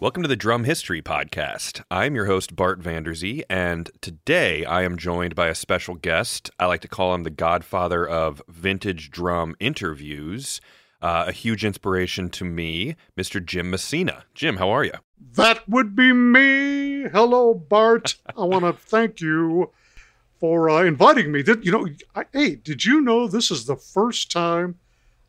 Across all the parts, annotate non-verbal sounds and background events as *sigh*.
Welcome to the Drum History Podcast. I'm your host, Bart Vanderzee, and today I am joined by a special guest. I like to call him the godfather of vintage drum interviews. Uh, a huge inspiration to me, Mr. Jim Messina. Jim, how are you? That would be me. Hello, Bart. I want to *laughs* thank you for uh, inviting me. Did you know? I, hey, did you know this is the first time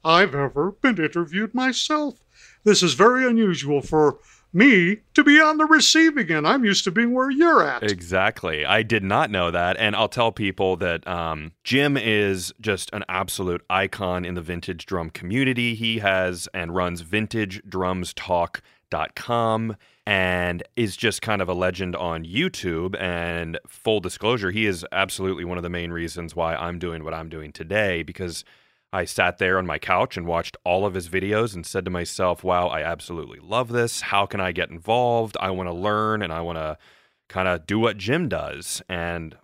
I've ever been interviewed myself? This is very unusual for me to be on the receiving end. I'm used to being where you're at. Exactly. I did not know that. And I'll tell people that um, Jim is just an absolute icon in the vintage drum community. He has and runs vintagedrumstalk.com and is just kind of a legend on YouTube. And full disclosure, he is absolutely one of the main reasons why I'm doing what I'm doing today because I sat there on my couch and watched all of his videos and said to myself, wow, I absolutely love this. How can I get involved? I want to learn and I want to kind of do what Jim does. And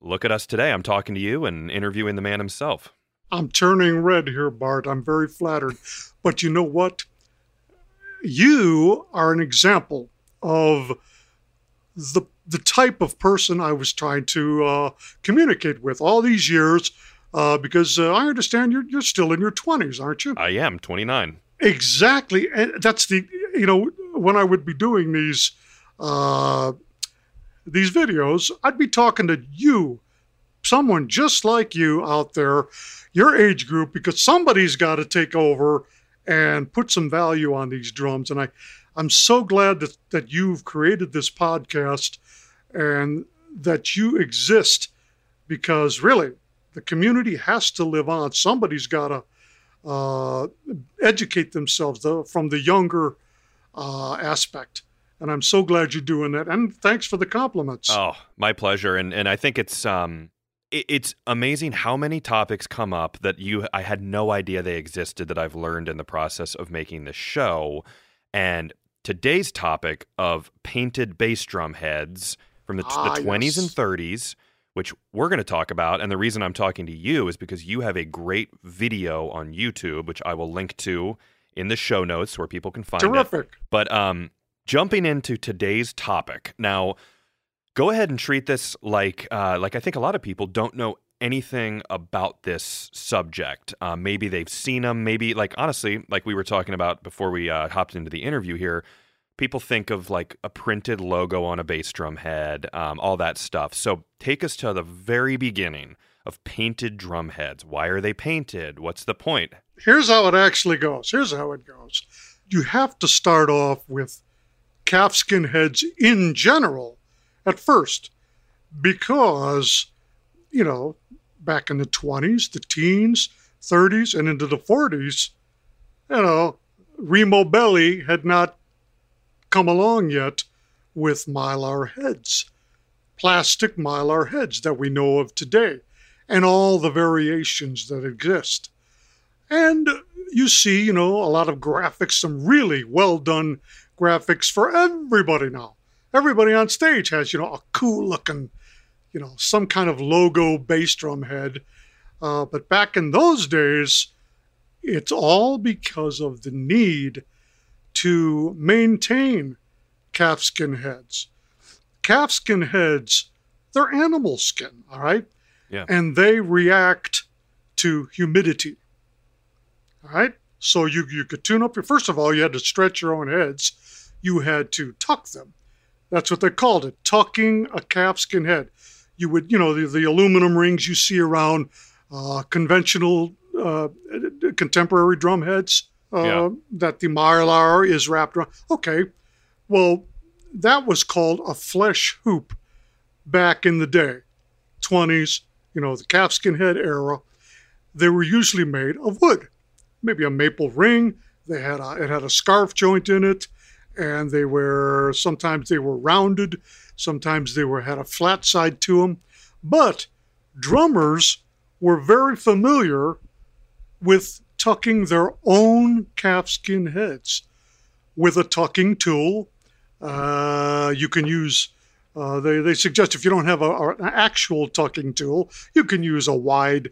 look at us today. I'm talking to you and interviewing the man himself. I'm turning red here, Bart. I'm very flattered. But you know what? You are an example of the the type of person I was trying to uh, communicate with all these years uh, because uh, I understand you're you're still in your twenties, aren't you? I am 29. Exactly, and that's the you know when I would be doing these uh, these videos, I'd be talking to you, someone just like you out there, your age group, because somebody's got to take over and put some value on these drums, and I. I'm so glad that, that you've created this podcast and that you exist because really the community has to live on. Somebody's got to uh, educate themselves though, from the younger uh, aspect. And I'm so glad you're doing that. And thanks for the compliments. Oh, my pleasure. And and I think it's um it, it's amazing how many topics come up that you I had no idea they existed that I've learned in the process of making this show. And today's topic of painted bass drum heads from the, Ah, the 20s yes. and 30s which we're going to talk about. And the reason I'm talking to you is because you have a great video on YouTube, which I will link to in the show notes where people can find it. Terrific. But um, jumping into today's topic now, go ahead and treat this like uh, like I think a lot of people don't know anything about this subject. Uh, maybe they've seen them. Maybe like honestly, like we were talking about before we uh, hopped into the interview here. People think of like a printed logo on a bass drum head, um, all that stuff. So take us to the very beginning of painted drum heads. Why are they painted? What's the point? Here's how it actually goes. Here's how it goes. You have to start off with calfskin heads in general at first because, you know, back in the 20s, the teens, 30s, and into the 40s, you know, Remo Belli had not come along yet with mylar heads, plastic mylar heads that we know of today, and all the variations that exist. And you see, you know, a lot of graphics, some really well done graphics for everybody now. Everybody on stage has, you know, a cool looking, you know, some kind of logo bass drum head. Uh, but back in those days, it's all because of the need to maintain calfskin heads. Calfskin heads, they're animal skin, all right? Yeah. And they react to humidity. All right? So you, you could tune up your, first of all, you had to stretch your own heads. You had to tuck them. That's what they called it, tucking a calfskin head. You would, you know, the, the aluminum rings you see around uh, conventional uh, contemporary drum heads uh, Yeah. that the mylar is wrapped around. Okay, well, that was called a flesh hoop back in the day, 20s, you know, the calfskin head era. They were usually made of wood, maybe a maple ring. They had a, it had a scarf joint in it, and they were sometimes they were rounded, sometimes they were had a flat side to them. But drummers were very familiar with tucking their own calfskin heads with a tucking tool. Uh, you can use, uh, they, they suggest if you don't have a, a- an actual tucking tool, you can use a wide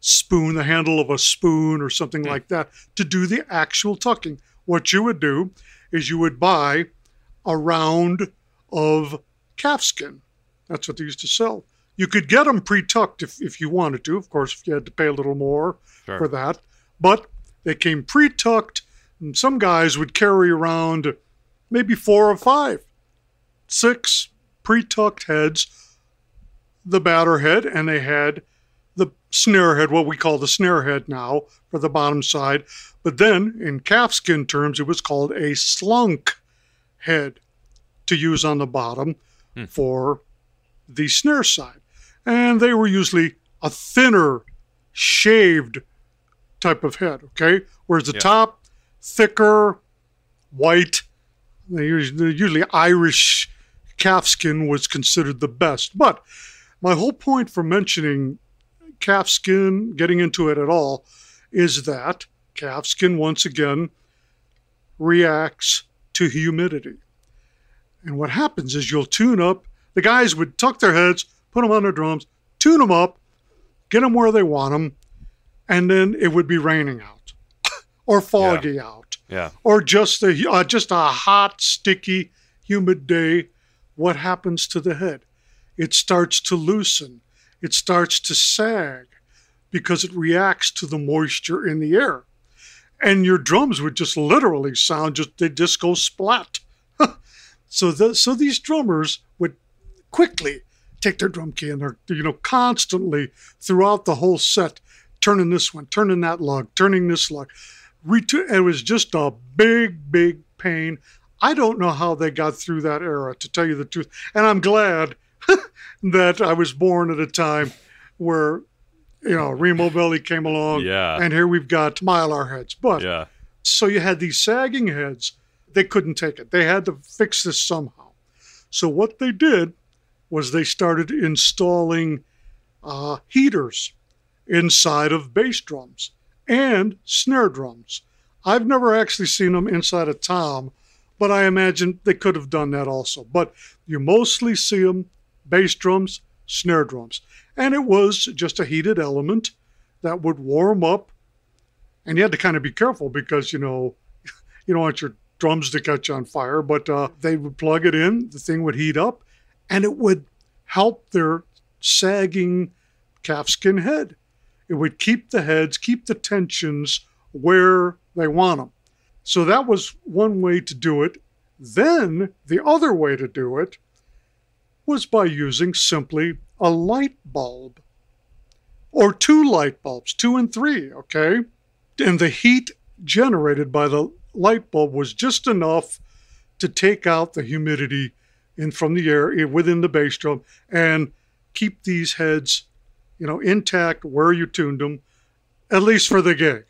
spoon, the handle of a spoon or something like that to do the actual tucking. What you would do is you would buy a round of calfskin. That's what they used to sell. You could get them pre-tucked if, if you wanted to. Of course, if you had to pay a little more Sure. for that. But they came pre-tucked, and some guys would carry around maybe four or five, six pre-tucked heads, the batter head, and they had the snare head, what we call the snare head now for the bottom side. But then, in calfskin terms, it was called a slunk head to use on the bottom Hmm. for the snare side. And they were usually a thinner, shaved type of head, okay? Whereas the Yeah. top, thicker, white, they usually, usually Irish calfskin was considered the best. But my whole point for mentioning calfskin, getting into it at all, is that calfskin, once again, reacts to humidity. And what happens is you'll tune up. The guys would tuck their heads, put them on their drums, tune them up, get them where they want them, and then it would be raining out *laughs* or foggy out Yeah. or just a uh, just a hot, sticky, humid day. What happens to the head? It starts to loosen. It starts to sag because it reacts to the moisture in the air. And your drums would just literally sound just they just go splat. *laughs* so the, so these drummers would quickly take their drum key and they're you know constantly throughout the whole set turning this one, turning that lug, turning this lug. It was just a big, big pain. I don't know how they got through that era, to tell you the truth. And I'm glad *laughs* that I was born at a time where, you know, Remo Belli came along. Yeah. And here we've got Mylar heads. But Yeah. so you had these sagging heads. They couldn't take it. They had to fix this somehow. So what they did was they started installing uh, heaters inside of bass drums and snare drums. I've never actually seen them inside a tom, but I imagine they could have done that also. But you mostly see them bass drums, snare drums. And it was just a heated element that would warm up. And you had to kind of be careful because, you know, *laughs* you don't want your drums to catch on fire, but uh, they would plug it in, the thing would heat up, and it would help their sagging calfskin head. It would keep the heads, keep the tensions where they want them. So that was one way to do it. Then the other way to do it was by using simply a light bulb or two light bulbs, two and three, okay? And the heat generated by the light bulb was just enough to take out the humidity in from the air eh, within the bass drum and keep these heads, you know, intact where you tuned them, at least for the gig.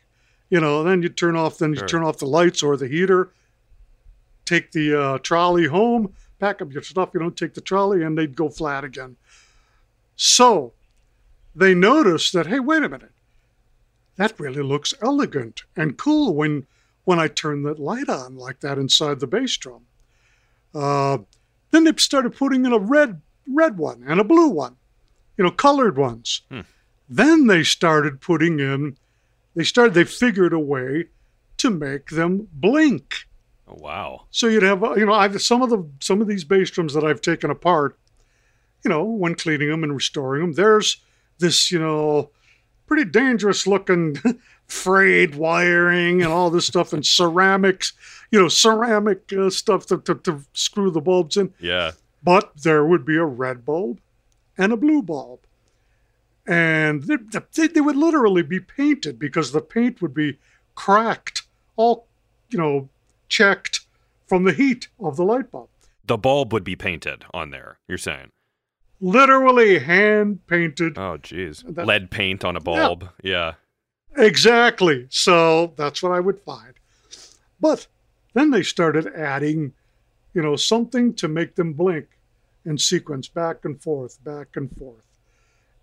You know, then you turn off, then you Sure. turn off the lights or the heater, take the uh, trolley home, pack up your stuff, you know, take the trolley, and they'd go flat again. So they noticed that, hey, wait a minute, that really looks elegant and cool when when I turn that light on like that inside the bass drum. Uh, then they started putting in a red red one and a blue one, you know, colored ones. Hmm. Then they started putting in, they started, they figured a way to make them blink. Oh, wow. So you'd have, uh, you know, I've some of the some of these bass drums that I've taken apart, you know, when cleaning them and restoring them, there's this, you know, pretty dangerous looking *laughs* frayed wiring and all this stuff and ceramics, you know, ceramic uh, stuff to, to, to screw the bulbs in. Yeah. But there would be a red bulb and a blue bulb. And they, they, would literally be painted because the paint would be cracked, all, you know, checked from the heat of the light bulb. The bulb would be painted on there, you're saying. Literally hand painted. Oh, geez. That- Lead paint on a bulb. Yeah. Exactly. So that's what I would find. But then they started adding, you know, something to make them blink in sequence back and forth, back and forth.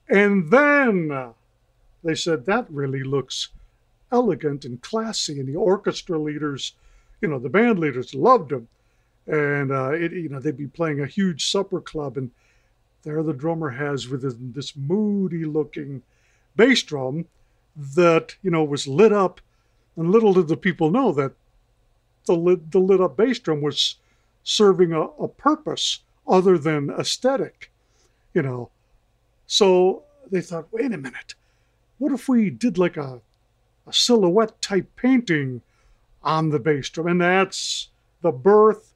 And then they said that really looks elegant and classy. And the orchestra leaders, you know, the band leaders loved them. And, uh, it, you know, they'd be playing a huge supper club. And there the drummer has with this, this moody looking bass drum that you know was lit up, and little did the people know that the lit, the lit up bass drum was serving a, a purpose other than aesthetic, you know. So they thought, wait a minute, what if we did like a, a silhouette type painting on the bass drum? And that's the birth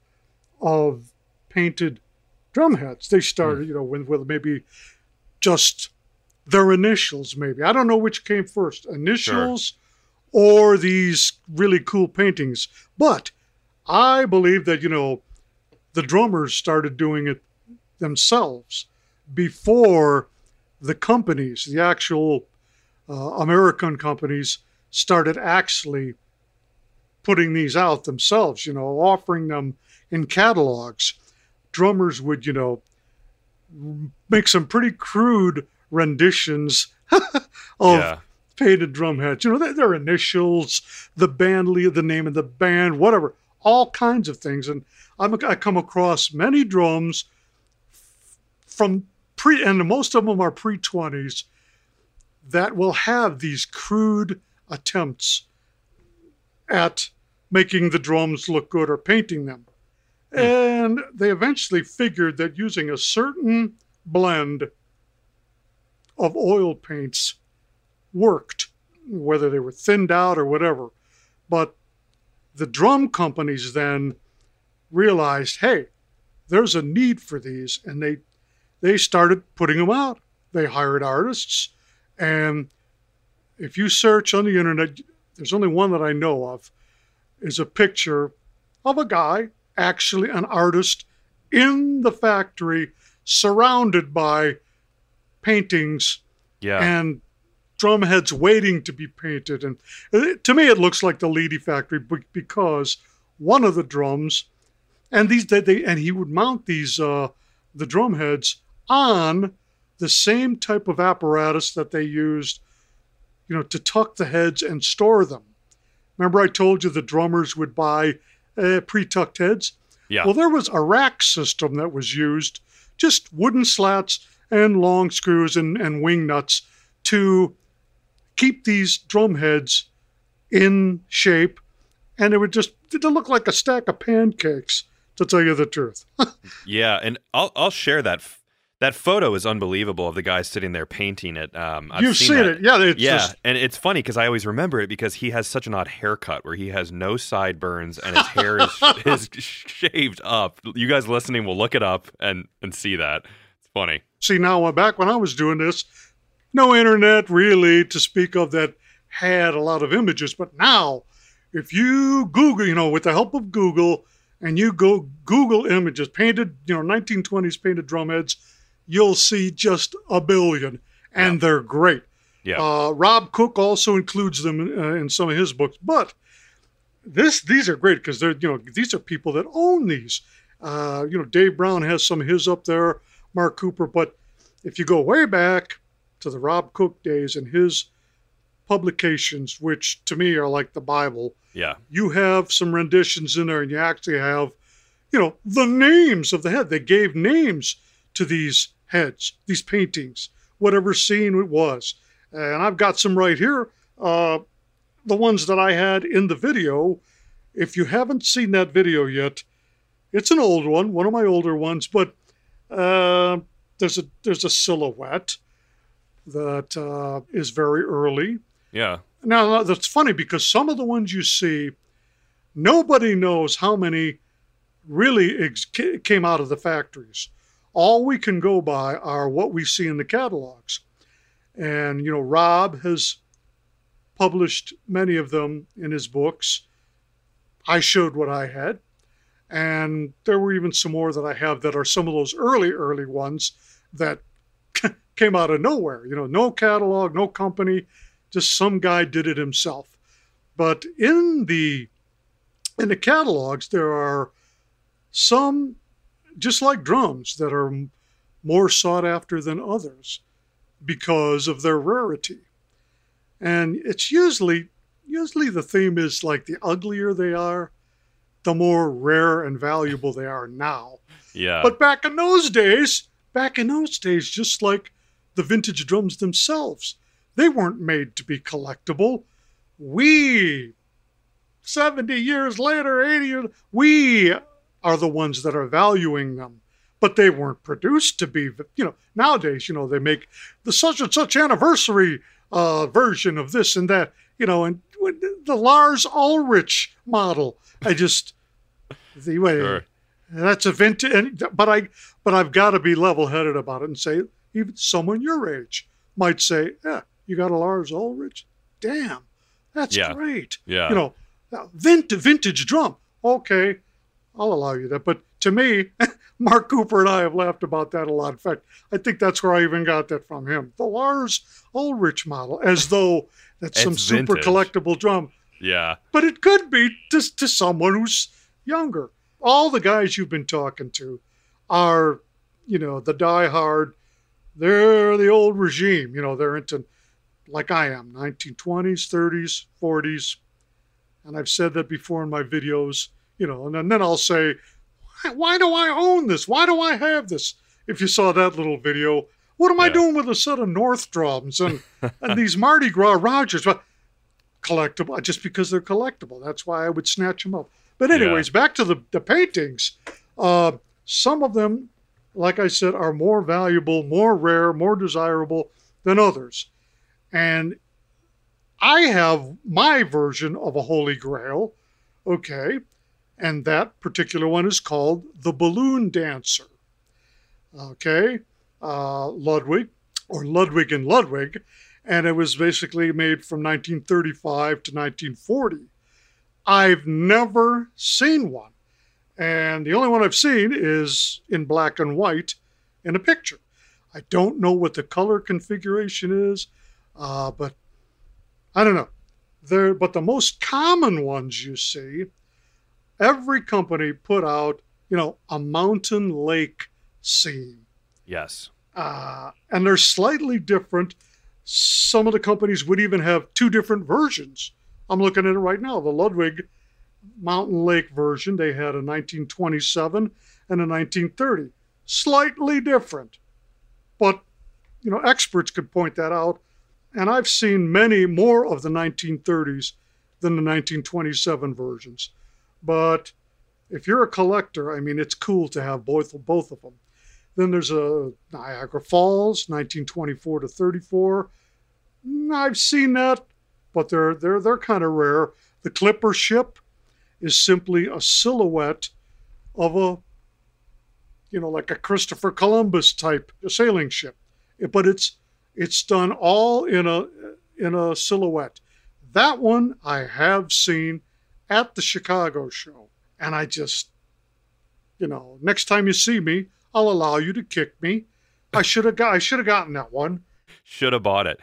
of painted drum heads. They started, mm. you know, with, with maybe just their initials, maybe. I don't know which came first, initials sure. or these really cool paintings. But I believe that, you know, the drummers started doing it themselves before the companies, the actual uh, American companies, started actually putting these out themselves, you know, offering them in catalogs. Drummers would, you know, make some pretty crude renditions *laughs* of yeah. painted drum heads. You know, their, their initials, the band, lead, the name of the band, whatever, all kinds of things. And I'm, I come across many drums from pre, and most of them are pre 20s, that will have these crude attempts at making the drums look good or painting them. Hmm. And they eventually figured that using a certain blend of oil paints worked, whether they were thinned out or whatever. But the drum companies then realized, hey, there's a need for these, and they they started putting them out. They hired artists, and if you search on the internet, there's only one that I know of, is a picture of a guy, actually an artist, in the factory, surrounded by paintings yeah. and drum heads waiting to be painted. And to me, it looks like the Leedy factory because one of the drums, and these they, they and he would mount these uh, the drumheads on the same type of apparatus that they used, you know, to tuck the heads and store them. Remember, I told you the drummers would buy uh, pre-tucked heads. Yeah. Well, there was a rack system that was used, just wooden slats and long screws and, and wing nuts to keep these drum heads in shape. And it would just it look like a stack of pancakes, to tell you the truth. *laughs* yeah, and I'll I'll share that that photo is unbelievable of the guy sitting there painting it. Um, I've You've seen, seen it, yeah, yeah, just... and it's funny because I always remember it because he has such an odd haircut where he has no sideburns and his hair is, *laughs* *laughs* is shaved up. You guys listening will look it up and and see that. It's funny. See now, back when I was doing this, no internet really to speak of that had a lot of images, but now, if you Google, you know, with the help of Google, and you go Google images, painted, you know, 1920s painted drumheads you'll see just a billion, and yeah. they're great. Yeah. Uh, Rob Cook also includes them in, uh, in some of his books, but this these are great because they're you know these are people that own these. Uh, you know, Dave Brown has some of his up there, Mark Cooper, but if you go way back to the Rob Cook days and his publications, which to me are like the Bible, yeah, you have some renditions in there, and you actually have, you know, the names of the head. They gave names to these heads, these paintings, whatever scene it was. And I've got some right here. Uh, the ones that I had in the video. If you haven't seen that video yet, it's an old one, one of my older ones, but uh, there's a there's a silhouette that uh, is very early. Yeah. Now that's funny because some of the ones you see, nobody knows how many really ex- came out of the factories all we can go by are what we see in the catalogs. And, you know, Rob has published many of them in his books. I showed what I had. And there were even some more that I have that are some of those early, early ones that *laughs* came out of nowhere. You know, no catalog, no company, just some guy did it himself. But in the in the catalogs, there are some just like drums that are more sought after than others because of their rarity. And it's usually usually the theme is like the uglier they are, the more rare and valuable they are now. Yeah. But back in those days, back in those days, just like the vintage drums themselves, they weren't made to be collectible. We, 70 years later, 80 years, we are the ones that are valuing them. But they weren't produced to be, you know, nowadays, you know, they make the such and such anniversary uh, version of this and that, you know, and the Lars Ulrich model. I just, the way, sure. that's a vintage, but I, but I've got to be level headed about it and say, even someone your age might say, yeah, you got a Lars Ulrich? Damn, that's yeah. great. Yeah. You know, uh, vintage, vintage drum. Okay, I'll allow you that. But to me, *laughs* Mark Cooper and I have laughed about that a lot. In fact, I think that's where I even got that from him. The Lars Ulrich model, as though that's some super collectible drum. Yeah. But it could be to, to someone who's younger. All the guys you've been talking to are, you know, the die-hard. They're the old regime. You know, they're into, like I am, 1920s, 30s, 40s. And I've said that before in my videos, you know, and then, and then I'll say, why, why do I own this? Why do I have this? If you saw that little video, what am yeah. I doing with a set of North drums and, *laughs* and these Mardi Gras Rogers? But collectible, just because they're collectible. That's why I would snatch them up. But anyways, yeah. back to the, the paintings. Uh, some of them, like I said, are more valuable, more rare, more desirable than others. And I have my version of a Holy Grail, okay, and that particular one is called the Balloon Dancer. Okay, uh, Ludwig, or Ludwig and Ludwig, and it was basically made from 1935 to 1940. I've never seen one, and the only one I've seen is in black and white in a picture. I don't know what the color configuration is, uh, but I don't know. There, but the most common ones you see, every company put out, you know, a mountain lake scene. Yes. Uh, and they're slightly different. Some of the companies would even have two different versions. I'm looking at it right now. The Ludwig Mountain Lake version, they had a 1927 and a 1930. Slightly different. But, you know, experts could point that out. And I've seen many more of the 1930s than the 1927 versions. But if you're a collector, I mean, it's cool to have both, both of them. Then there's a Niagara Falls, 1924 to 34. I've seen that, but they're they're they're kind of rare. The Clipper ship is simply a silhouette of a, you know, like a Christopher Columbus type sailing ship, but it's it's done all in a in a silhouette. That one I have seen at the Chicago show, and I just, you know, next time you see me, I'll allow you to kick me. I should have got I should have gotten that one. Should have bought it.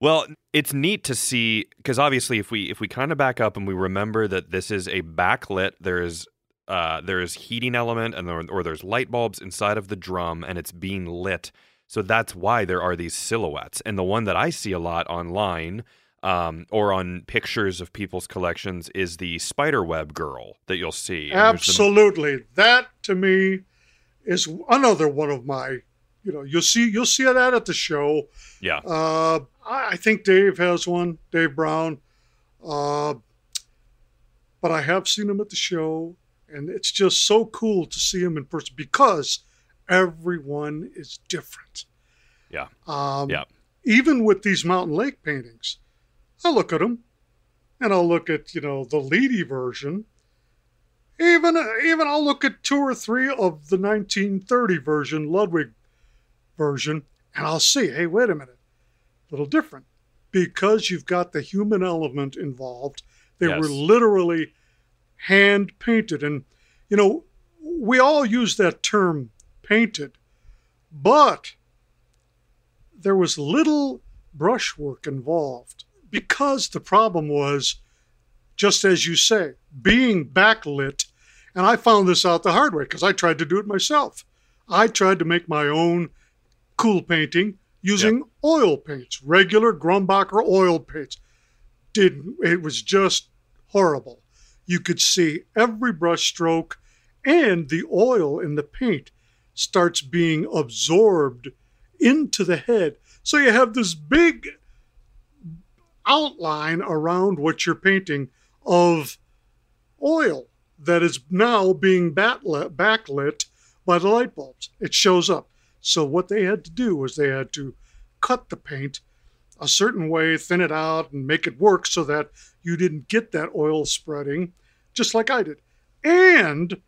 Well, it's neat to see because obviously if we if we kind of back up and we remember that this is a backlit, there is uh, there is heating element and there, or there's light bulbs inside of the drum and it's being lit. So that's why there are these silhouettes. And the one that I see a lot online um, or on pictures of people's collections is the spiderweb girl that you'll see. Absolutely. The... That to me is another one of my you know you'll see you'll see that at the show. Yeah. Uh, I, I, think dave has one dave brown. Uh, but i have seen him at the show and it's just so cool to see him in person because everyone is different. Yeah. Um, yeah. even with these mountain lake paintings i look at them and i'll look at you know the leedy version. Even even I'll look at two or three of the 1930 version, Ludwig version, and I'll see, hey, wait a minute, a little different. Because you've got the human element involved. They yes. were literally hand painted. And, you know, we all use that term painted, but there was little brushwork involved because the problem was, just as you say, being backlit and I found this out the hard way because I tried to do it myself. I tried to make my own cool painting using yep. oil paints, regular Grumbacher oil paints. Didn't it was just horrible. You could see every brush stroke and the oil in the paint starts being absorbed into the head. So you have this big outline around what you're painting of oil that is now being backlit, backlit by the light bulbs. It shows up. So what they had to do was they had to cut the paint a certain way, thin it out, and make it work so that you didn't get that oil spreading, just like I did. And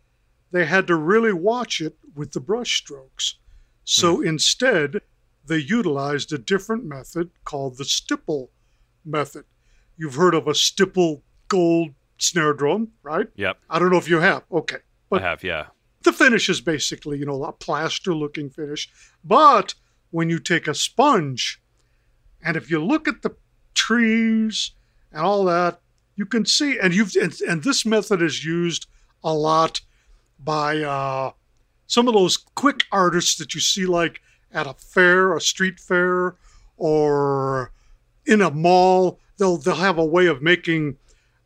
they had to really watch it with the brush strokes. So Hmm. instead, they utilized a different method called the stipple method. You've heard of a stipple gold snare drum, right? Yep, I don't know if you have. Okay. But I have. Yeah. The finish is basically, you know, a plaster looking finish. But when you take a sponge, and if you look at the trees and all that, you can see, and you've, and, and this method is used a lot by uh, some of those quick artists that you see like at a fair, a street fair, or in a mall. They'll they'll have a way of making,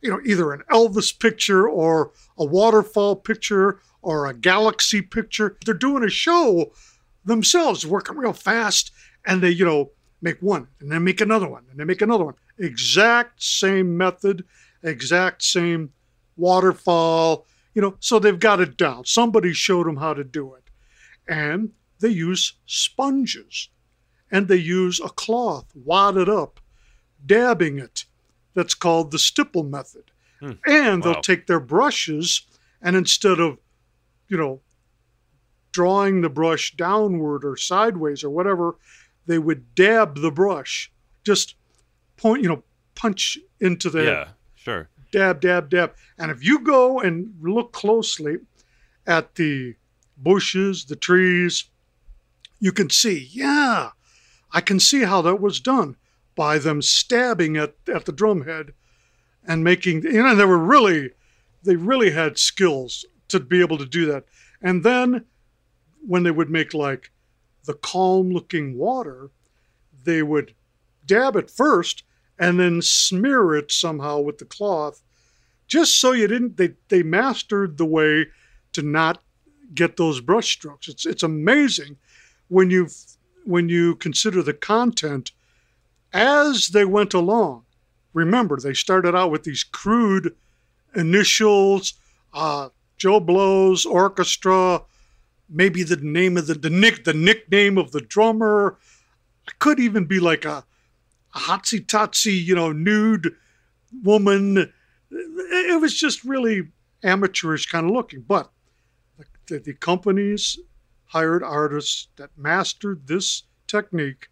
you know, either an Elvis picture or a waterfall picture or a galaxy picture. They're doing a show themselves, working real fast, and they, you know, make one and then make another one and then make another one. Exact same method, exact same waterfall, you know, so they've got it down. Somebody showed them how to do it. And they use sponges and they use a cloth wadded up, dabbing it. That's called the stipple method. Hmm. And they'll Wow. take their brushes and instead of, you know, drawing the brush downward or sideways or whatever, they would dab the brush, just point, you know, punch into the Yeah. Sure. dab, dab, dab. And if you go and look closely at the bushes, the trees, you can see, yeah, I can see how that was done by them stabbing at, at the drumhead and making, you know, they were really, they really had skills to be able to do that. And then when they would make like the calm looking water, they would dab it first and then smear it somehow with the cloth just so you didn't they they mastered the way to not get those brush strokes it's it's amazing when you when you consider the content as they went along remember they started out with these crude initials uh, joe blows orchestra maybe the name of the the nick the nickname of the drummer it could even be like a a hotsy totsy, you know, nude woman. It was just really amateurish kind of looking. But the, the companies hired artists that mastered this technique.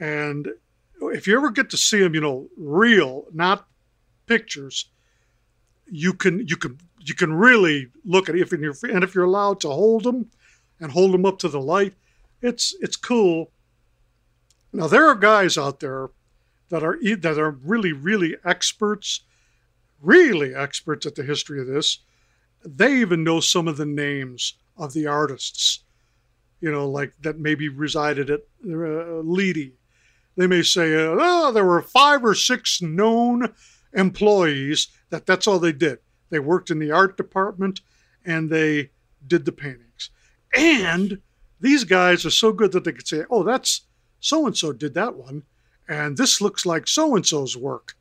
And if you ever get to see them, you know, real, not pictures, you can you can you can really look at. If you're, and if you're allowed to hold them and hold them up to the light, it's it's cool. Now there are guys out there that are that are really really experts, really experts at the history of this. They even know some of the names of the artists, you know, like that maybe resided at uh, Leedy. They may say, "Oh, there were five or six known employees that that's all they did. They worked in the art department and they did the paintings." And these guys are so good that they could say, "Oh, that's." so and so did that one, and this looks like so and so's work.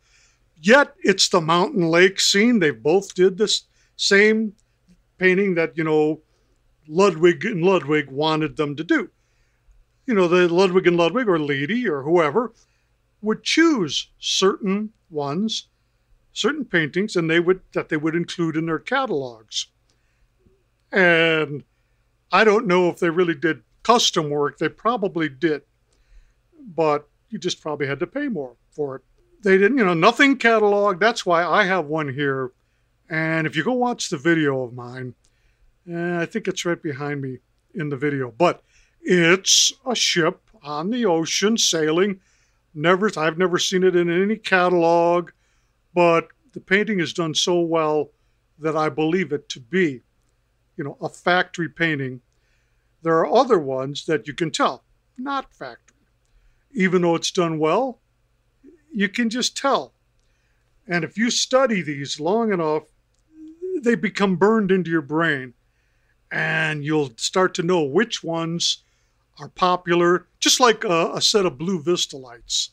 Yet it's the mountain lake scene. They both did this same painting that, you know, Ludwig and Ludwig wanted them to do. You know, the Ludwig and Ludwig or Leedy or whoever would choose certain ones, certain paintings, and they would that they would include in their catalogs. And I don't know if they really did custom work. They probably did but you just probably had to pay more for it. They didn't, you know, nothing catalog. That's why I have one here. And if you go watch the video of mine, eh, I think it's right behind me in the video, but it's a ship on the ocean sailing. Never, I've never seen it in any catalog, but the painting is done so well that I believe it to be, you know, a factory painting. There are other ones that you can tell, not factory even though it's done well, you can just tell. And if you study these long enough, they become burned into your brain. And you'll start to know which ones are popular, just like a, a set of blue Vistalites.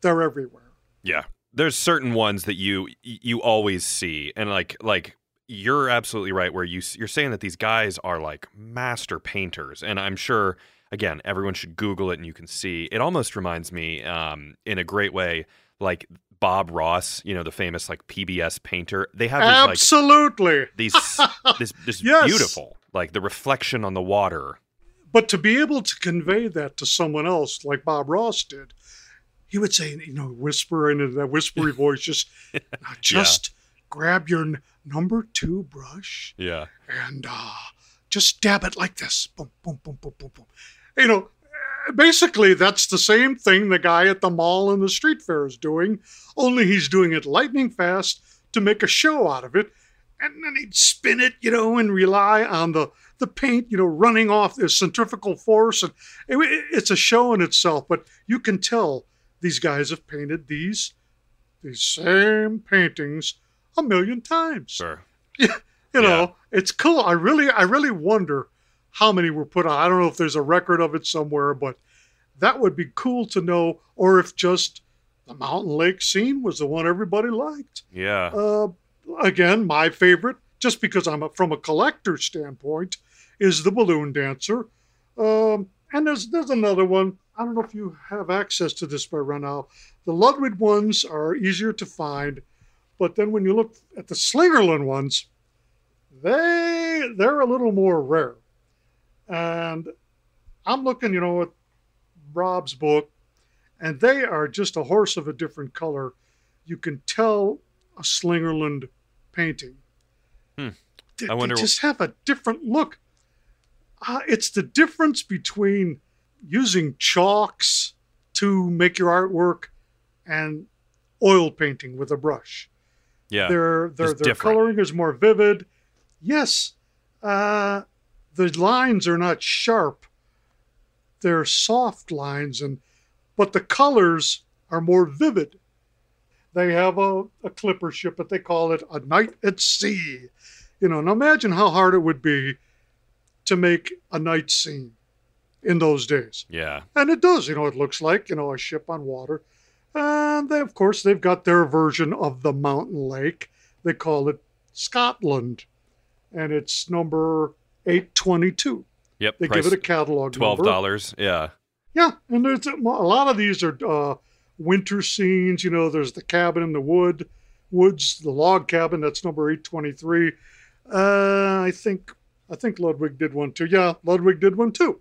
They're everywhere. Yeah. There's certain ones that you you always see and like like you're absolutely right. Where you you're saying that these guys are like master painters, and I'm sure again everyone should Google it and you can see. It almost reminds me, um, in a great way, like Bob Ross, you know, the famous like PBS painter. They have these, absolutely like, these *laughs* this this Yes. beautiful like the reflection on the water. But to be able to convey that to someone else, like Bob Ross did, he would say, you know, whisper into that whispery *laughs* voice, just, "Now just grab your n- number two brush Yeah, and uh, just dab it like this. Boom, boom, boom, boom, boom, boom. You know, basically, that's the same thing the guy at the mall and the street fair is doing, only he's doing it lightning fast to make a show out of it. And then he'd spin it, you know, and rely on the, the paint, you know, running off the centrifugal force. And it- it's a show in itself, but you can tell these guys have painted these these same paintings a million times. Sure. *laughs* you know Yeah. it's cool. I really i really wonder how many were put on. I don't know if there's a record of it somewhere but that would be cool to know or if just the mountain lake scene was the one everybody liked. Yeah, uh, again my favorite just because i'm a, from a collector standpoint is the balloon dancer. Um, and there's there's another one i don't know if you have access to this by now the ludwig ones are easier to find but then when you look at the slingerland ones they they're a little more rare. And i'm looking you know at rob's book and they are just a horse of a different color. You can tell a slingerland painting. Hmm. They, I wonder- they just have a different look. Uh, it's the difference between using chalks to make your artwork and oil painting with a brush yeah, their their, their coloring is more vivid. Yes, uh, the lines are not sharp; they're soft lines, and but the colors are more vivid. They have a, a clipper ship, but they call it a night at sea. You know, now imagine how hard it would be to make a night scene in those days. yeah. And it does, you know, it looks like, you know, a ship on water. And they, of course, they've got their version of the mountain lake. They call it Scotland. And it's number 822. Yep. They give it a catalog twelve number. dollars. Yeah, Yeah, and there's a, a lot of these are uh, winter scenes. You know, there's the cabin in the wood, woods, the log cabin. That's number 823. Uh, I think I think Ludwig did one too. Yeah, Ludwig did one too.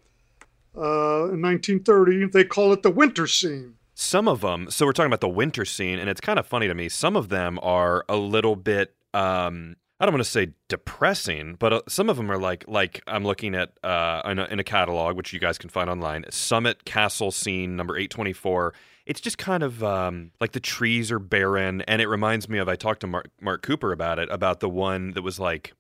Uh, in 1930, they call it the winter scene. some of them. So we're talking about the winter scene, and it's kind of funny to me. Some of them are a little bit. Um, I don't want to say depressing, but uh, some of them are like like I'm looking at uh, in, a, in a catalog which you guys can find online. Summit Castle scene number 824. It's just kind of um, like the trees are barren, and it reminds me of I talked to Mark, Mark Cooper about it about the one that was like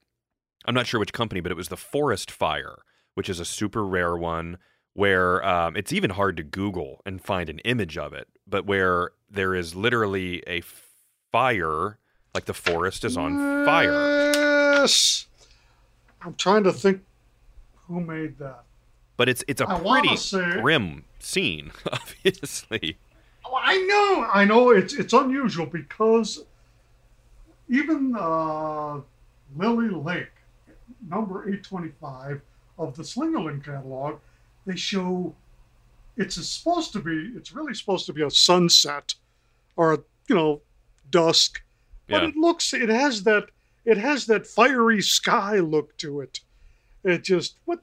I'm not sure which company, but it was the Forest Fire, which is a super rare one where um, it's even hard to Google and find an image of it, but where there is literally a fire, like the forest is on fire. Yes. I'm trying to think who made that. But it's it's a I pretty say- grim scene, *laughs* obviously. Oh, I know, I know. It's it's unusual because even uh, Lily Lake, number eight twenty five of the Slingerland catalog, they show it's supposed to be. It's really supposed to be a sunset, or a, you know, dusk. But Yeah. it looks. It has that. It has that fiery sky look to it. It just what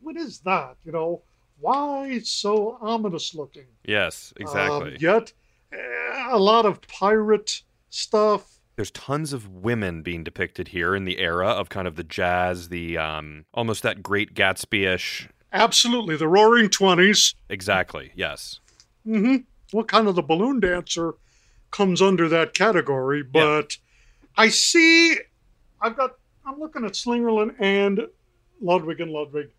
what is that? You know, why it's so ominous looking? Yes, Um, exactly. yet, eh, a lot of pirate stuff. There's tons of women being depicted here in the era of kind of the jazz, the um almost that great Gatsby-ish. Absolutely, the Roaring Twenties. Exactly. Yes. hmm What kind of the balloon dancer comes under that category? But I see. I've got. I'm looking at Slingerland and Ludwig and Ludwig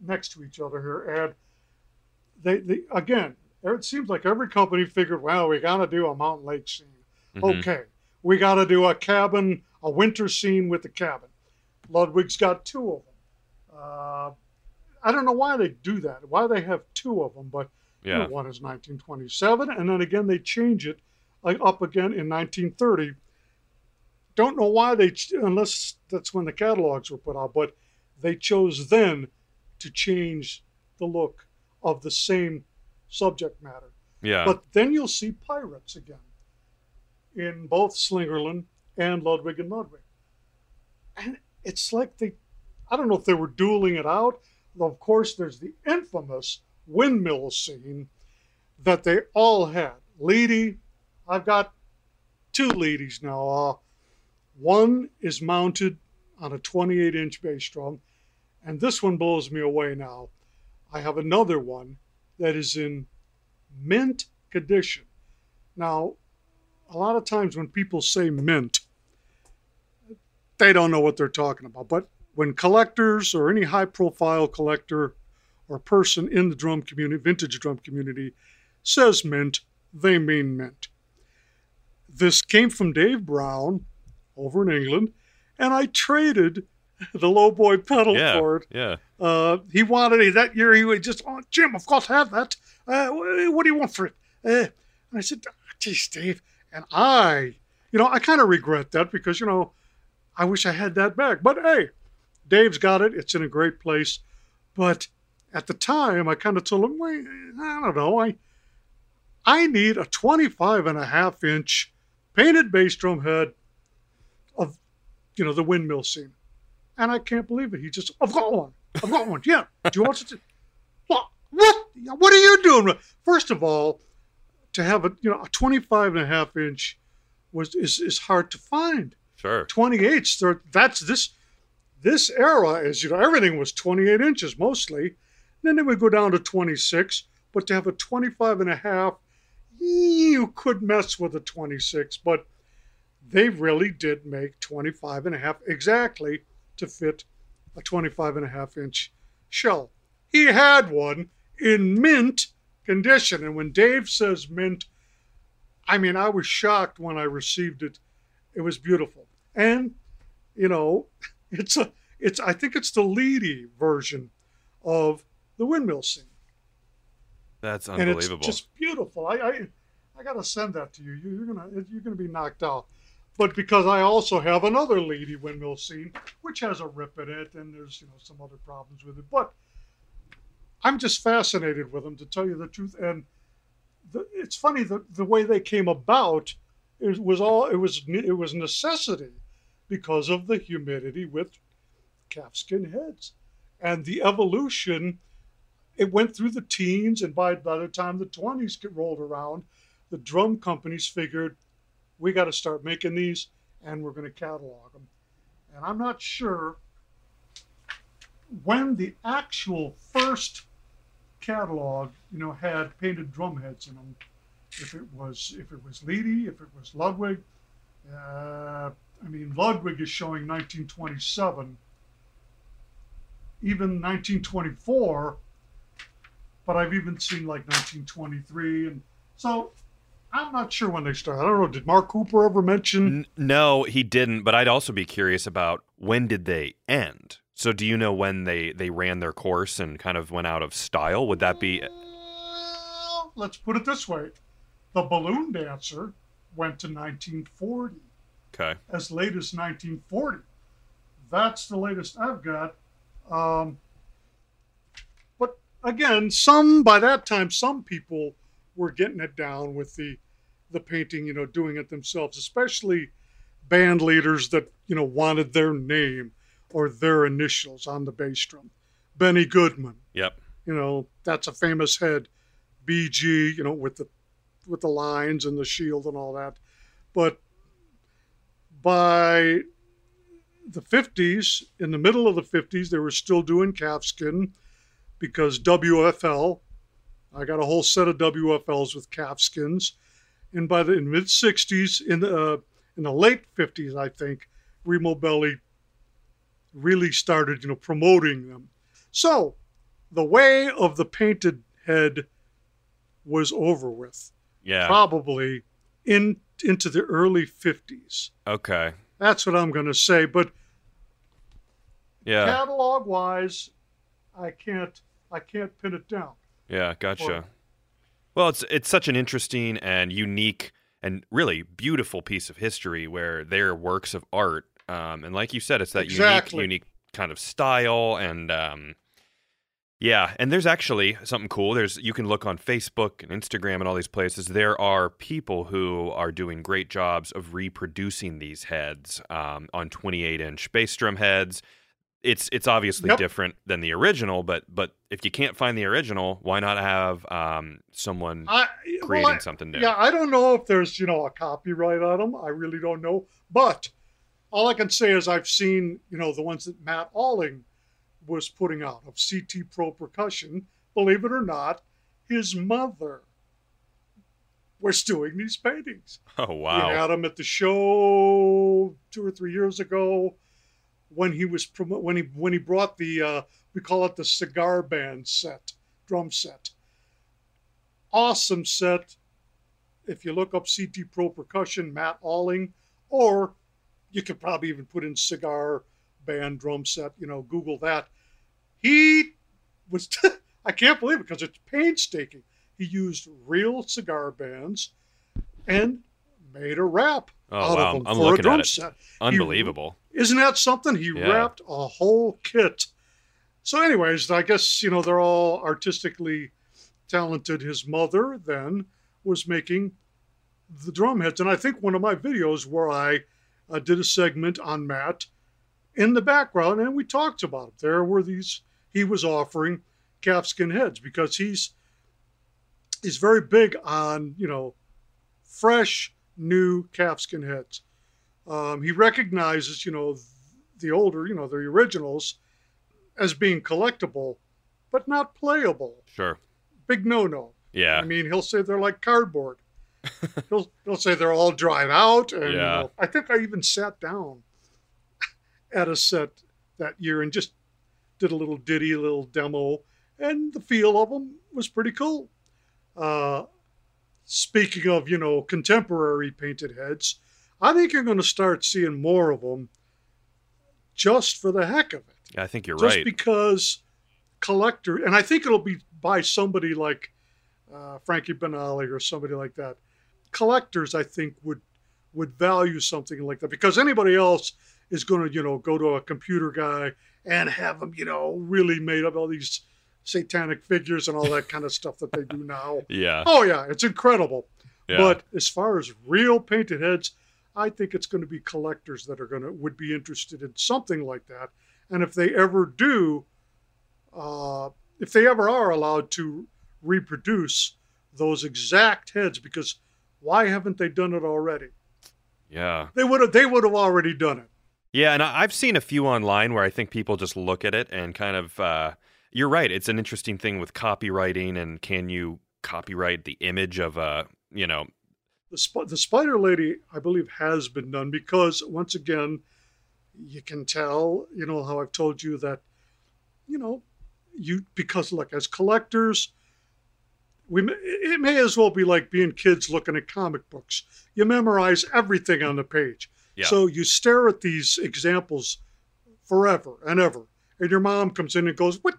next to each other here, and they, they again. It seems like every company figured, well, we got to do a mountain lake scene. Mhm. Okay, we got to do a cabin, a winter scene with the cabin. Ludwig's got two of them. Uh, I don't know why they do that, why they have two of them, but you know, one is 1927, and then again they change it like, up again in 1930. don't know why they, unless that's when the catalogs were put out, but they chose then to change the look of the same subject matter. Yeah. But then you'll see pirates again in both Slingerland and Ludwig and Ludwig. And it's like they, I don't know if they were dueling it out. Of course, there's the infamous windmill scene that they all had. Leedy, I've got two Leedies now. Uh, one is mounted on a 28 inch bass drum, and this one blows me away now. I have another one that is in mint condition. Now, a lot of times when people say mint, they don't know what they're talking about. But when collectors or any high profile collector or person in the drum community, vintage drum community, says mint, they mean mint. This came from Dave Brown over in England, and I traded the low boy pedal yeah. for it. Yeah. Uh, he wanted it that year. He would just, oh, Jim, of course, have that. Uh, what do you want for it? Uh, and I said, geez, Dave. And I, you know, I kind of regret that because, you know, I wish I had that back. But hey, Dave's got it. It's in a great place. But at the time, I kind of told him, wait, I don't know. I, I need a 25 and a half inch painted bass drum head of, you know, the windmill scene. And I can't believe it. He just, I've got one. I've got one. Yeah. Do you want to? *laughs* What? What? What are you doing? First of all, to have a you know a 25 and a half inch was is, is hard to find. Sure. 28s, they're- that's this this era is you know everything was 28 inches mostly. Then they would go down to 26, but to have a 25 and a half, you could mess with a 26, but they really did make 25 and a half exactly to fit a 25 and a half inch shell. He had one in mint condition. And when Dave says mint, I mean, I was shocked when I received it. It was beautiful. And, you know, it's a, it's, I think it's the Leedy version of the windmill scene. That's And unbelievable. it's just beautiful. I, I, I got to send that to you. you. You're gonna, you're gonna be knocked out. But because I also have another Leedy windmill scene, which has a rip in it, and there's you know some other problems with it. But I'm just fascinated with them, to tell you the truth. And the, it's funny the the way they came about. It was all it was it was necessity because of the humidity with calfskin heads. And the evolution it went through the teens and by, by the time the 20s get rolled around the drum companies figured we got to start making these and we're going to catalog them and i'm not sure when the actual first catalog you know had painted drum heads in them if it was if it was Leedy, if it was Ludwig uh, i mean ludwig is showing 1927 even 1924 but I've even seen like 1923, and so I'm not sure when they started. I don't know. Did Mark Cooper ever mention? No, he didn't. But I'd also be curious about when did they end? So do you know when they they ran their course and kind of went out of style? Would that be Well, let's put it this way: the Balloon Dancer went to 1940, okay? as late as 1940. That's the latest I've got. Um, but again, some by that time, some people were getting it down with the the painting, you know, doing it themselves, especially band leaders that you know wanted their name or their initials on the bass drum. Benny Goodman, Yep. you know, that's a famous head. BG, you know, with the with the lines and the shield and all that. But by the 50s, in the middle of the 50s, they were still doing calfskin because WFL, I got a whole set of WFLs with calfskins. And by the mid 60s, in the, uh, in the late 50s, I think, Remo Belli really started, you know, promoting them. So the way of the painted head was over with, Yeah. probably in into the early 50s. Okay. That's what I'm going to say. But Yeah. catalog wise, I can't I can't pin it down. Yeah. Gotcha. Or- Well, it's it's such an interesting and unique and really beautiful piece of history where they're works of art. Um, and like you said, it's that Exactly. unique, unique kind of style and um, yeah. And there's actually something cool. There's you can look on Facebook and Instagram and all these places. There are people who are doing great jobs of reproducing these heads um, on 28 inch bass drum heads. It's it's obviously Yep. different than the original, but but if you can't find the original, why not have um, someone I, creating well, I- something new? Yeah, I don't know if there's, you know, a copyright on them. I really don't know. But all I can say is I've seen, you know, the ones that Matt Alling was putting out of CT Pro Percussion. Believe it or not, his mother was doing these paintings. *laughs* Oh wow. We had him at the show two or three years ago when he was promo- when he when he brought the uh, we call it the cigar band set drum set. Awesome set. If you look up CT Pro Percussion, Matt Alling, or you could probably even put in cigar band drum set. You know, Google that. He was. *laughs* I can't believe it because it's painstaking. He used real cigar bands and made a wrap Oh out wow! of them I'm for a drum at it. set. Unbelievable. Isn't that something? He Yeah. wrapped a whole kit. So, anyways, I guess you know they're all artistically talented. His mother then was making the drum heads, and I think one of my videos where I uh, did a segment on Matt in the background, and we talked about it. There were these he was offering calfskin heads because he's he's very big on you know fresh new calfskin heads. Um, he recognizes, you know, the older, you know, the originals as being collectible, but not playable. Sure. Big no-no. Yeah. I mean, he'll say they're like cardboard. *laughs* he'll he'll say they're all dried out, and you Yeah. know, I think I even sat down at a set that year and just did a little ditty, a little demo, and the feel of them was pretty cool. Uh, speaking of, you know, contemporary painted heads, I think you're going to start seeing more of them just for the heck of it Yeah, I think you're just right. Just because collector, and I think it'll be by somebody like uh, Frankie Banali or somebody like that. Collectors, I think, would would value something like that because anybody else is going to, you know, go to a computer guy and have them, you know, really made up all these satanic figures and all that kind of stuff that they do now. *laughs* yeah. Oh yeah, it's incredible. Yeah. But as far as real painted heads, I think it's going to be collectors that are going to would be interested in something like that. And if they ever do, uh, if they ever are allowed to reproduce those exact heads, because why haven't they done it already? yeah. They would have. They would have already done it. Yeah, and I've seen a few online where I think people just look at it and kind of. Uh, you're right. It's an interesting thing with copyrighting, and can you copyright the image of a, you know, The, sp- the Spider Lady, I believe, has been done because once again, you can tell. You know how I've told you that, you know, you because look as collectors, we it may as well be like being kids looking at comic books. You memorize everything on the page, Yeah. so you stare at these examples forever and ever. And your mom comes in and goes, "What?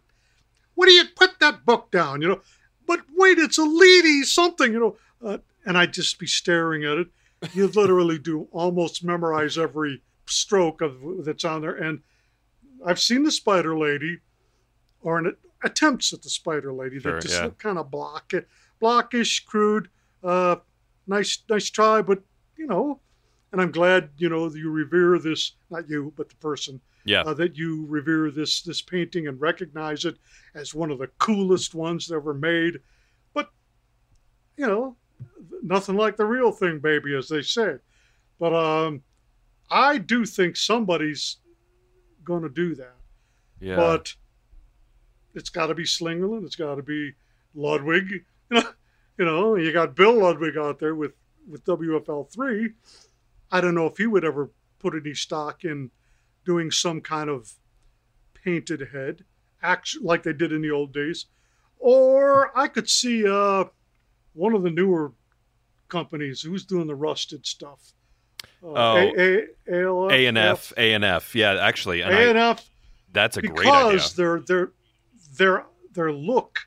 What do you put that book down?" You know, but wait, it's a lady something. You know, uh, and I'd just be staring at it. You *laughs* literally do almost memorize every stroke of that's on there. And I've seen the Spider Lady, or an attempts at the Spider Lady Sure, that just yeah. look kind of block it, blockish, crude. Uh, nice, nice try, but you know. And I'm glad you know you revere this, not you, but the person yeah, uh, that you revere this this painting and recognize it as one of the coolest ones that ever made. But you know, nothing like the real thing, baby, as they say. But um, I do think somebody's going to do that. yeah. But it's got to be Slingerland. It's got to be Ludwig. You *laughs* know, you know, you got Bill Ludwig out there with with WFL three. I don't know if he would ever put any stock in doing some kind of painted head, action like they did in the old days. Or I could see uh, one of the newer companies who's doing the rusted stuff. Uh, Oh. A- A- ALF, A and F, A and F. Yeah, actually, and I, A&F that's a great idea. because their their their their look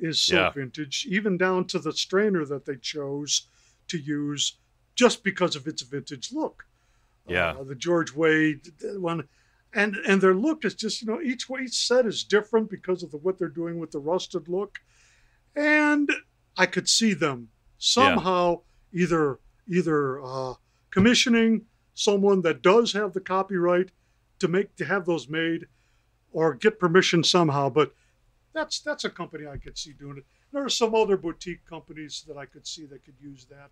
is so Yeah. vintage, even down to the strainer that they chose to use just because of its vintage look. Yeah. Uh, the George Way one, and and their look is just you know each each set is different because of the, what they're doing with the rusted look, and I could see them somehow either either uh, commissioning someone that does have the copyright to make to have those made, or get permission somehow. But that's that's a company I could see doing it. There are some other boutique companies that I could see that could use that,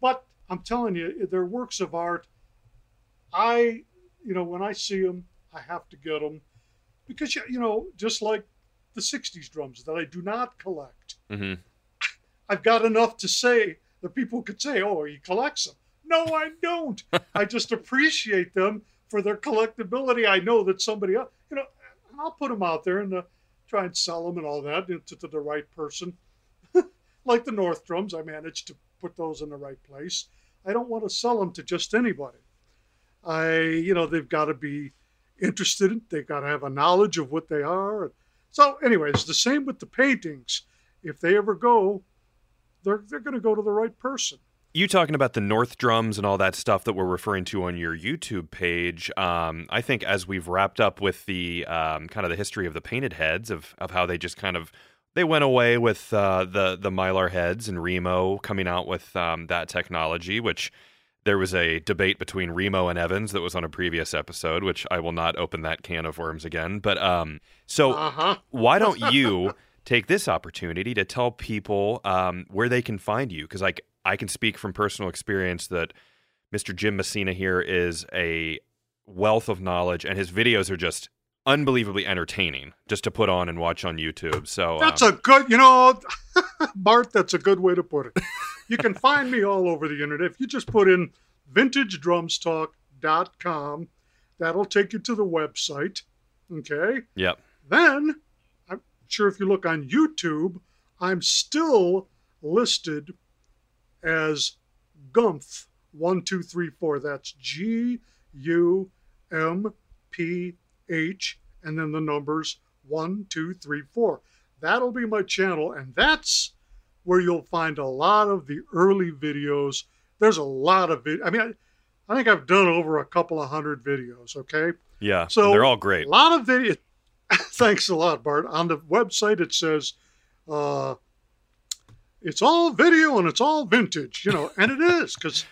but I'm telling you, they're works of art. I, you know, when I see them, I have to get them because you know, just like the '60s drums that I do not collect. hmm I've got enough to say that people could say, "Oh, he collects them." No, I don't. *laughs* I just appreciate them for their collectability. I know that somebody else, you know, I'll put them out there and uh, try and sell them and all that to, to the right person. *laughs* like the North drums, I managed to put those in the right place. I don't want to sell them to just anybody. I, you know, they've got to be interested. They've got to have a knowledge of what they are. So, anyways, the same with the paintings. If they ever go, they're they're going to go to the right person. You talking about the North drums and all that stuff that we're referring to on your YouTube page. Um, I think as we've wrapped up with the um, kind of the history of the painted heads of of how they just kind of they went away with uh, the the mylar heads and Remo coming out with um, that technology, which there was a debate between Remo and Evans that was on a previous episode, which I will not open that can of worms again. But um, so Uh huh. why don't *laughs* you take this opportunity to tell people um, where they can find you? Because like I can speak from personal experience that Mr. Jim Messina here is a wealth of knowledge, and his videos are just unbelievably entertaining just to put on and watch on YouTube. So That's um, a good, you know, *laughs* Bart, that's a good way to put it. You can *laughs* find me all over the internet. If you just put in vintagedrumstalk.com, that'll take you to the website. Okay. yep. Then, I'm sure if you look on YouTube, I'm still listed as Gumph1234. That's G U M P H, and then the numbers 1234. That'll be my channel, and that's where you'll find a lot of the early videos. There's a lot of it. I mean, I, I think I've done over a couple of hundred videos, okay? Yeah. So they're all great. A lot of video. *laughs* Thanks a lot, Bart. On the website, it says uh, it's all video and it's all vintage, you know, and it is because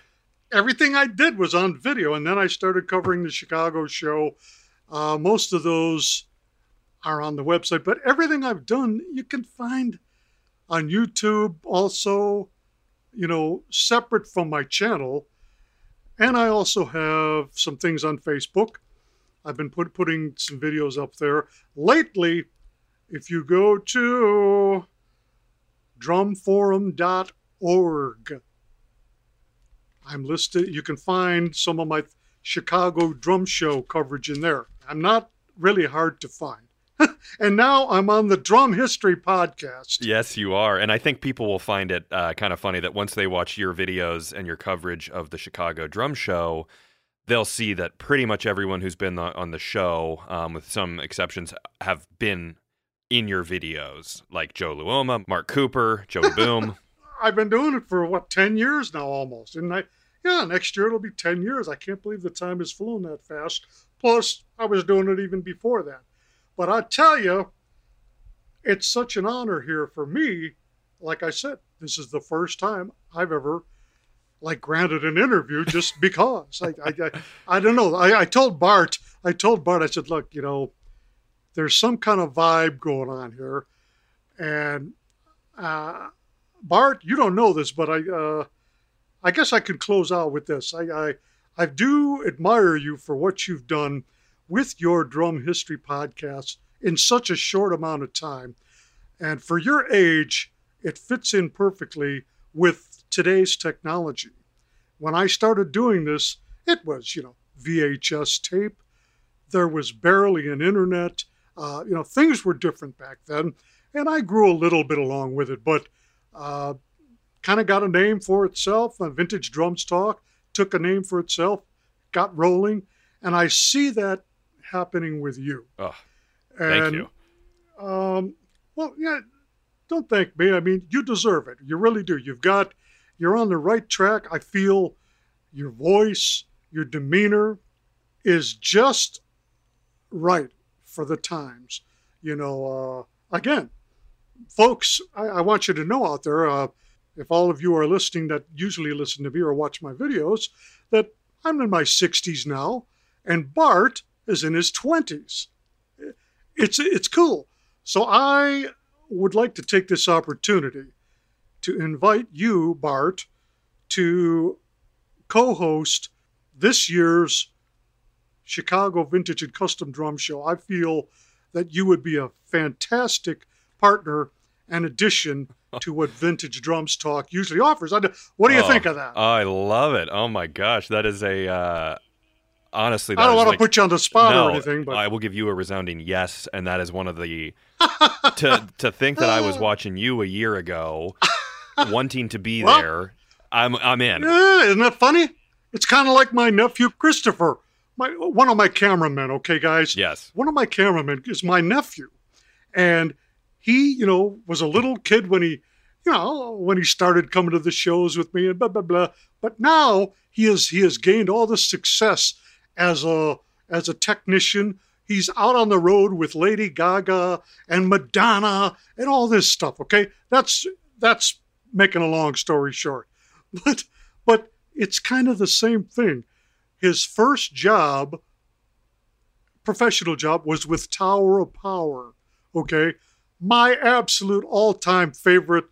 everything I did was on video, and then I started covering the Chicago show. Uh, most of those are on the website, but everything I've done you can find on YouTube. Also, you know, separate from my channel, and I also have some things on Facebook. I've been put, putting some videos up there. Lately, if you go to drumforum.org, I'm listed. You can find some of my Chicago drum show coverage in there. I'm not really hard to find. *laughs* and now I'm on the Drum History Podcast. Yes, you are. And I think people will find it uh, kind of funny that once they watch your videos and your coverage of the Chicago Drum Show, they'll see that pretty much everyone who's been on the show, um, with some exceptions, have been in your videos, like Joe Luoma, Mark Cooper, Joey *laughs* Boom. I've been doing it for what, 10 years now almost. And I, yeah, next year it'll be 10 years. I can't believe the time has flown that fast. Plus, I was doing it even before that. But I tell you, it's such an honor here for me. Like I said, this is the first time I've ever like granted an interview just *laughs* because. I, I, I, I don't know. I, I told Bart, I told Bart, I said, look, you know, there's some kind of vibe going on here. And uh, Bart, you don't know this, but I, uh, I guess I could close out with this. I, I, I do admire you for what you've done with your drum history podcast in such a short amount of time. And for your age, it fits in perfectly with today's technology. When I started doing this, it was, you know, VHS tape. There was barely an internet. Uh, you know, things were different back then. And I grew a little bit along with it, but uh, kind of got a name for itself. Uh, Vintage Drums Talk took a name for itself, got rolling. And I see that happening with you. Oh, and, thank you. Um, well, yeah, don't thank me. I mean, you deserve it. You really do. You've got you're on the right track. I feel your voice, your demeanor is just right for the times. You know, uh, again, folks, I, I, want you to know out there, uh, if all of you are listening that usually listen to me or watch my videos, that I'm in my 60s now, and Bart is in his 20s. It's it's cool. So I would like to take this opportunity to invite you, Bart, to co-host this year's Chicago Vintage and Custom Drum Show. I feel that you would be a fantastic partner and addition to what *laughs* Vintage Drums Talk usually offers. What do you oh, think of that? I love it. Oh my gosh, that is a uh, honestly. I don't want like, to put you on the spot no, or anything, but I will give you a resounding yes, and that is one of the *laughs* to to think that I was watching you a year ago, *laughs* wanting to be well, there. I'm I'm in. Yeah, isn't that funny? It's kind of like my nephew Christopher, my one of my cameramen. Okay, guys. Yes. One of my cameramen is my nephew, and he, you know, was a little kid when he, you know, when he started coming to the shows with me and blah blah blah. But now he has he has gained all this success as a as a technician. He's out on the road with Lady Gaga and Madonna and all this stuff. Okay, that's that's making a long story short, *laughs* but but it's kind of the same thing. His first job, professional job, was with Tower of Power. Okay, my absolute all-time favorite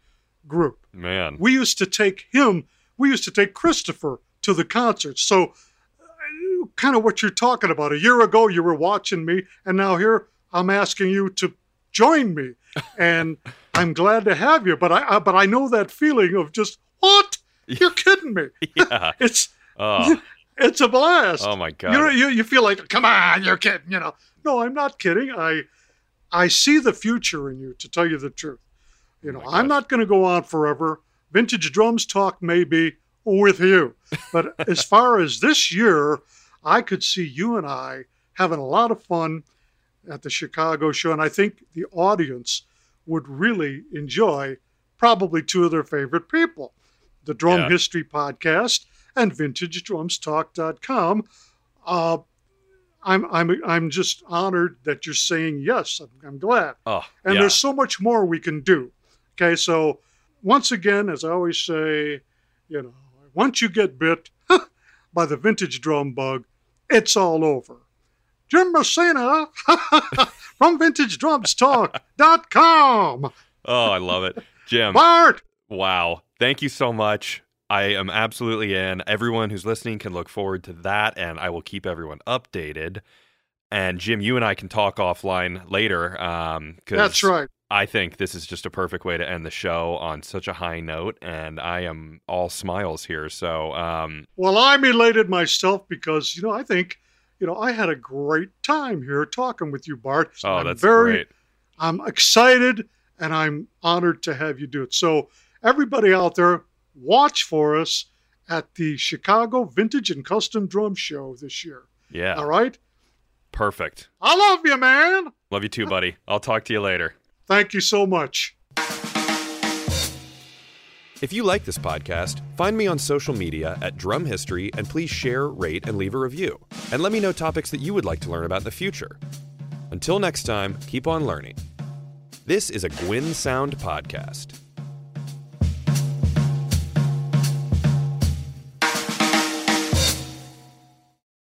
group. Man, we used to take him. We used to take Christopher to the concerts. So, uh, kind of what you're talking about. A year ago, you were watching me, and now here I'm asking you to join me, *laughs* and I'm glad to have you. But I, I but I know that feeling of just what you're kidding me. *laughs* Yeah, *laughs* it's. Oh. It's a blast. Oh my god! You, you you feel like, come on, you're kidding. You know, no, I'm not kidding. I I see the future in you, to tell you the truth. You know, oh I'm not going to go on forever. Vintage drums talk maybe with you, *laughs* but as far as this year, I could see you and I having a lot of fun at the Chicago show, and I think the audience would really enjoy probably two of their favorite people, the Drum yeah. History Podcast and VintageDrumsTalk.com. Uh, I'm I'm I'm just honored that you're saying yes. I'm, I'm glad. Oh, and yeah. there's so much more we can do. Okay, so once again, as I always say, you know, once you get bit *laughs* by the vintage drum bug, it's all over. Jim Messina *laughs* from VintageDrumsTalk.com. Oh, I love it, Jim. Bart. Wow, thank you so much. I am absolutely in. Everyone who's listening can look forward to that, and I will keep everyone updated. And Jim, you and I can talk offline later. Um, That's right. I think this is just a perfect way to end the show on such a high note, and I am all smiles here. So, um, well, I'm elated myself because you know I think you know I had a great time here talking with you, Bart. Oh, I'm that's very, great. I'm excited and I'm honored to have you do it. So, everybody out there, watch for us at the Chicago Vintage and Custom Drum Show this year. Yeah. All right. Perfect. I love you, man. Love you too, buddy. I'll talk to you later. Thank you so much. If you like this podcast, find me on social media at Drum History and please share, rate, and leave a review. And let me know topics that you would like to learn about in the future. Until next time, keep on learning. This is a Gwyn Sound podcast.